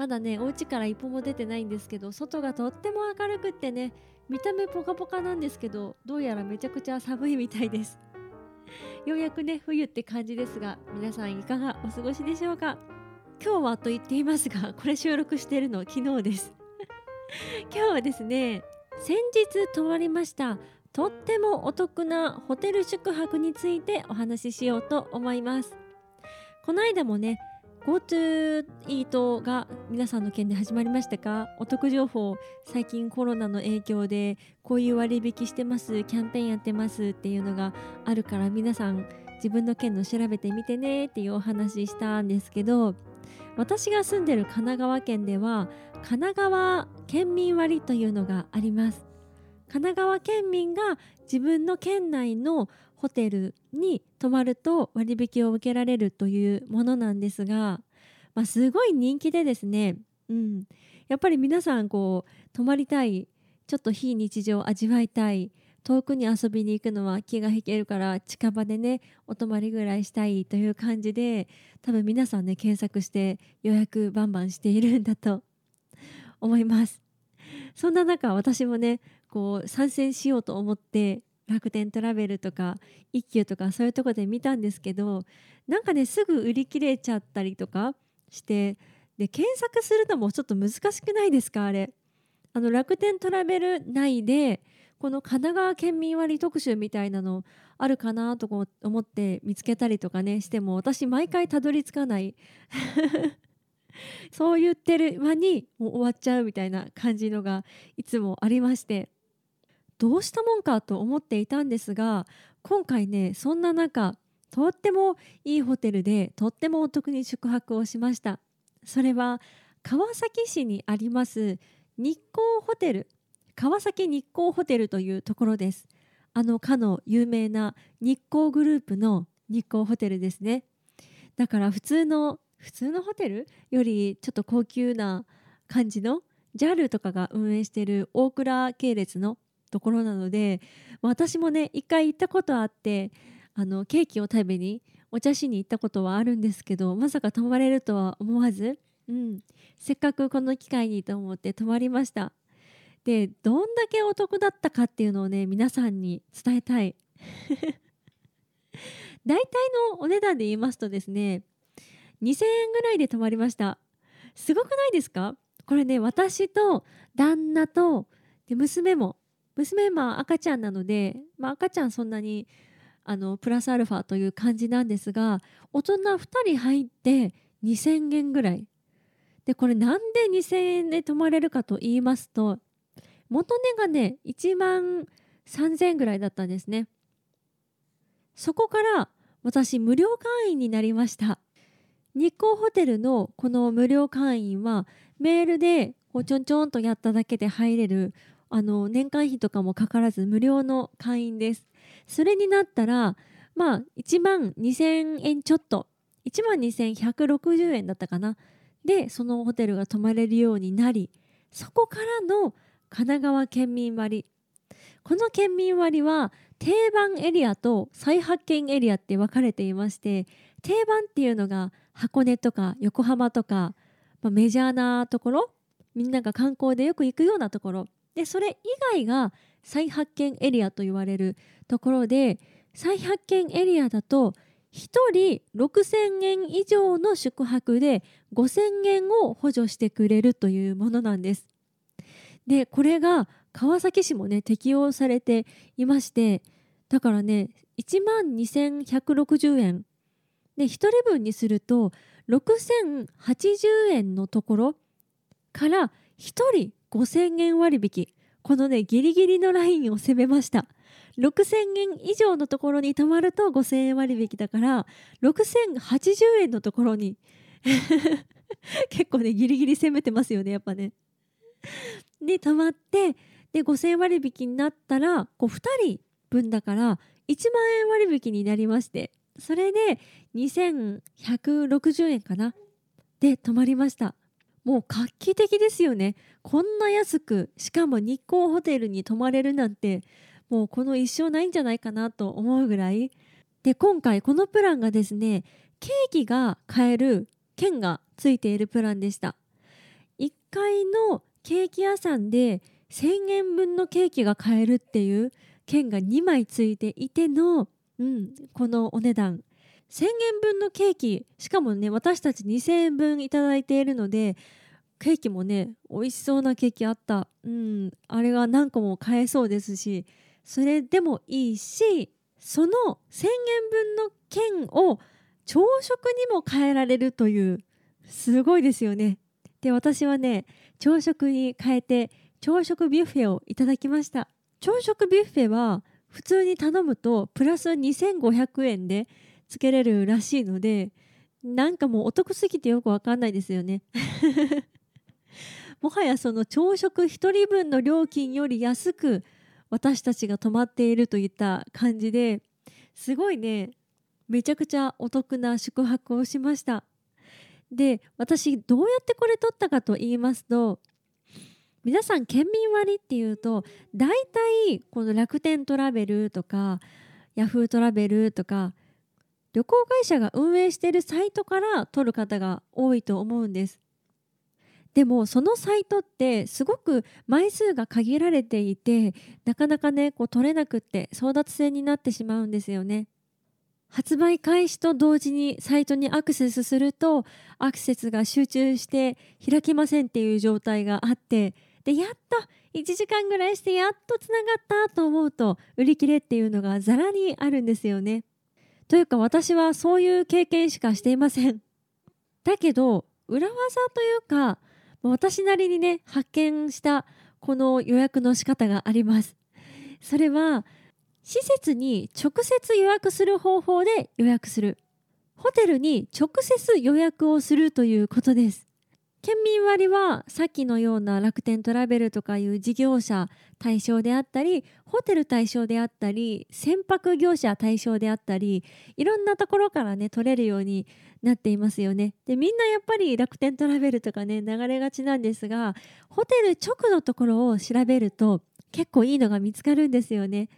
まだねお家から一歩も出てないんですけど外がとっても明るくってね見た目ポカポカなんですけどどうやらめちゃくちゃ寒いみたいです。ようやくね冬って感じですが皆さんいかがお過ごしでしょうか？今日はと言っていますがこれ収録しているの昨日です。今日はですね先日泊まりましたとってもお得なホテル宿泊についてお話ししようと思います。この間もね GoTo イートが皆さんの件で始まりましたか？お得情報最近コロナの影響でこういう割引してますキャンペーンやってますっていうのがあるから皆さん自分の件の調べてみてねっていうお話したんですけど私が住んでる神奈川県では神奈川県民割というのがあります。神奈川県民が自分の県内のホテルに泊まると割引を受けられるというものなんですが、まあ、すごい人気でですね、うん、やっぱり皆さんこう泊まりたいちょっと非日常を味わいたい遠くに遊びに行くのは気が引けるから近場でねお泊まりぐらいしたいという感じで多分皆さんね検索して予約バンバンしているんだと 思います。そんな中私もねこう参戦しようと思って楽天トラベルとか一休とかそういうとこで見たんですけどなんかねすぐ売り切れちゃったりとかしてで検索するのもちょっと難しくないですかあれ。あの楽天トラベル内でこの神奈川県民割特集みたいなのあるかなと思って見つけたりとかねしても私毎回たどり着かない。そう言ってる間にもう終わっちゃうみたいな感じのがいつもありまして。どうしたもんかと思っていたんですが今回ねそんな中とってもいいホテルでとってもお得に宿泊をしました。それは川崎市にあります日光ホテル。川崎日光ホテルというところです。あのかの有名な日光グループの日光ホテルですね。だから普通の普通のホテル？よりちょっと高級な感じの？JAL とかが運営している大倉系列のところなので私もね一回行ったことあってあのケーキを食べにお茶しに行ったことはあるんですけどまさか泊まれるとは思わず、うん、せっかくこの機会にと思って泊まりました。でどんだけお得だったかっていうのをね皆さんに伝えたい。大体のお値段で言いますとですね2000円ぐらいで泊まりました。すごくないですか？これね私と旦那とで娘も娘は赤ちゃんなので、まあ、赤ちゃんそんなにあのプラスアルファという感じなんですが大人2人入って2000円ぐらい。でこれなんで2000円で泊まれるかと言いますと元値がね1万3000円ぐらいだったんですね。そこから私無料会員になりました。日光ホテルのこの無料会員はメールでこうちょんちょんとやっただけで入れるあの年間費とかもかからず無料の会員です。それになったらまあ1万2000円ちょっと。1万2160円だったかな。でそのホテルが泊まれるようになりそこからの神奈川県民割。この県民割は定番エリアと再発見エリアって分かれていまして定番っていうのが箱根とか横浜とか、まあ、メジャーなところみんなが観光でよく行くようなところ。でそれ以外が再発見エリアと言われるところで再発見エリアだと1人6000円以上の宿泊で5000円を補助してくれるというものなんです。でこれが川崎市もね適用されていましてだからね1万2160円で1人分にすると6080円のところから1人5000円割引。このねギリギリのラインを攻めました。6000円以上のところに泊まると5000円割引だから6080円のところに。結構ねギリギリ攻めてますよねやっぱね。で泊まってで5000円割引になったらこ2人分だから1万円割引になりまして。それで2160円かな。で泊まりました。もう画期的ですよね。こんな安くしかも日光ホテルに泊まれるなんてもうこの一生ないんじゃないかなと思うぐらい。で今回このプランがですねケーキが買える券がついているプランでした。1階のケーキ屋さんで1000円分のケーキが買えるっていう券が2枚ついていての、うん、このお値段。1000円分のケーキしかもね私たち2000円分いいているのでケーキもね美味しそうなケーキあった、うん、あれが何個も買えそうですしそれでもいいしその1000円分の券を朝食にも変えられるというすごいですよね。で私はね朝食に変えて朝食ビュッフェをいただきました朝食ビュッフェは普通に頼むとプラス2500円でつけれるらしいのでなんかもうお得すぎてよくわかんないですよね。もはやその朝食1人分の料金より安く私たちが泊まっているといった感じですごいねめちゃくちゃお得な宿泊をしました。で私どうやってこれ取ったかと言いますと皆さん県民割っていうと大体この楽天トラベルとかヤフートラベルとか旅行会社が運営しているサイトから取る方が多いと思うんですでもそのサイトってすごく枚数が限られていてなかなかねこう取れなくって争奪戦になってしまうんですよね発売開始と同時にサイトにアクセスするとアクセスが集中して開きませんっていう状態があってでやっと1時間ぐらいしてやっとつながったと思うと売り切れっていうのがざらにあるんですよね。というか私はそういう経験しかしていません。だけど裏技というか私なりにね発見したこの予約の仕方があります。それは施設に直接予約する方法で予約するホテルに直接予約をするということです県民割はさっきのような楽天トラベルとかいう事業者対象であったりホテル対象であったり船舶業者対象であったりいろんなところからね取れるようになっていますよね。でみんなやっぱり楽天トラベルとかね流れがちなんですがホテル直のところを調べると結構いいのが見つかるんですよね。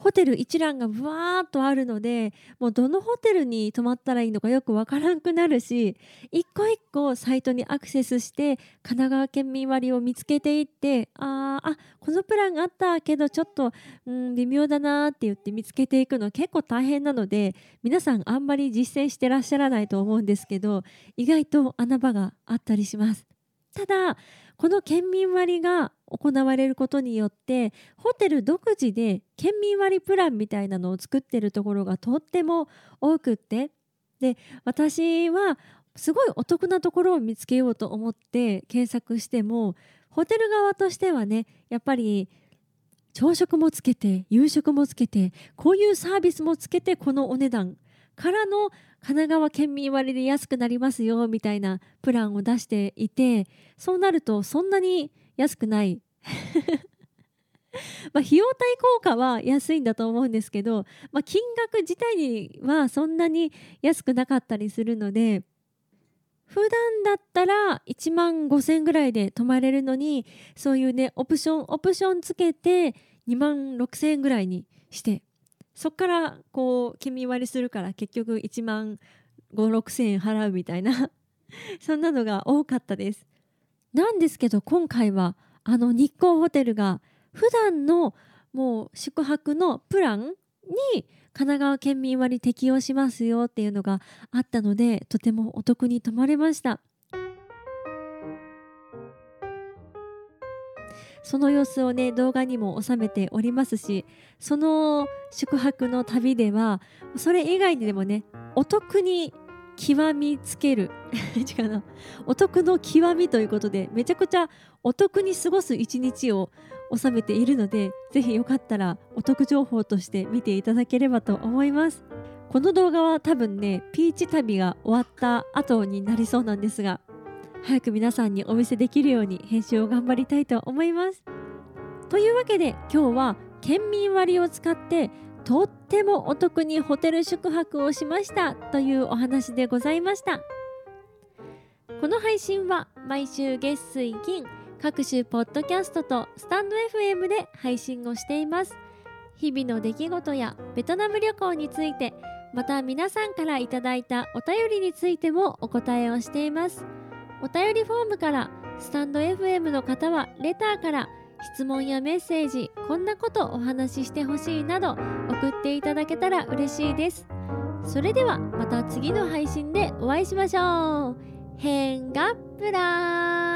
ホテル一覧がブワーっとあるのでもうどのホテルに泊まったらいいのかよくわからんくなるし一個一個サイトにアクセスして神奈川県民割を見つけていってああこのプランがあったけどちょっと、うん、微妙だなって言って見つけていくの結構大変なので皆さんあんまり実践してらっしゃらないと思うんですけど意外と穴場があったりします。ただこの県民割が行われることによってホテル独自で県民割プランみたいなのを作ってるところがとっても多くってで私はすごいお得なところを見つけようと思って検索してもホテル側としてはねやっぱり朝食もつけて夕食もつけてこういうサービスもつけてこのお値段からの神奈川県民割で安くなりますよみたいなプランを出していてそうなるとそんなに安くない。ま費用対効果は安いんだと思うんですけど、まあ、金額自体にはそんなに安くなかったりするので普段だったら1万5,000円ぐらいで泊まれるのにそういうねオプションオプションつけて2万6,000円ぐらいにしてそっからこう県民割するから結局1万5 6千円払うみたいな。そんなのが多かったです。なんですけど今回はあの日光ホテルが普段のもう宿泊のプランに神奈川県民割適用しますよっていうのがあったのでとてもお得に泊まれました。その様子をね動画にも収めておりますしその宿泊の旅ではそれ以外にでもねお得に極みつける 違うなお得の極みということでめちゃくちゃお得に過ごす一日を収めているのでぜひよかったらお得情報として見ていただければと思います。この動画は多分ねピーチ旅が終わった後になりそうなんですが早く皆さんにお見せできるように編集を頑張りたいと思います。というわけで今日は県民割を使ってとってもお得にホテル宿泊をしましたというお話でございました。この配信は毎週月水金各種ポッドキャストとスタンド FM で配信をしています。日々の出来事やベトナム旅行についてまた皆さんからいただいたお便りについてもお答えをしています。お便りフォームからスタンド FM の方はレターから質問やメッセージこんなことお話ししてほしいなど送っていただけたら嬉しいです。それではまた次の配信でお会いしましょう。変がプラー。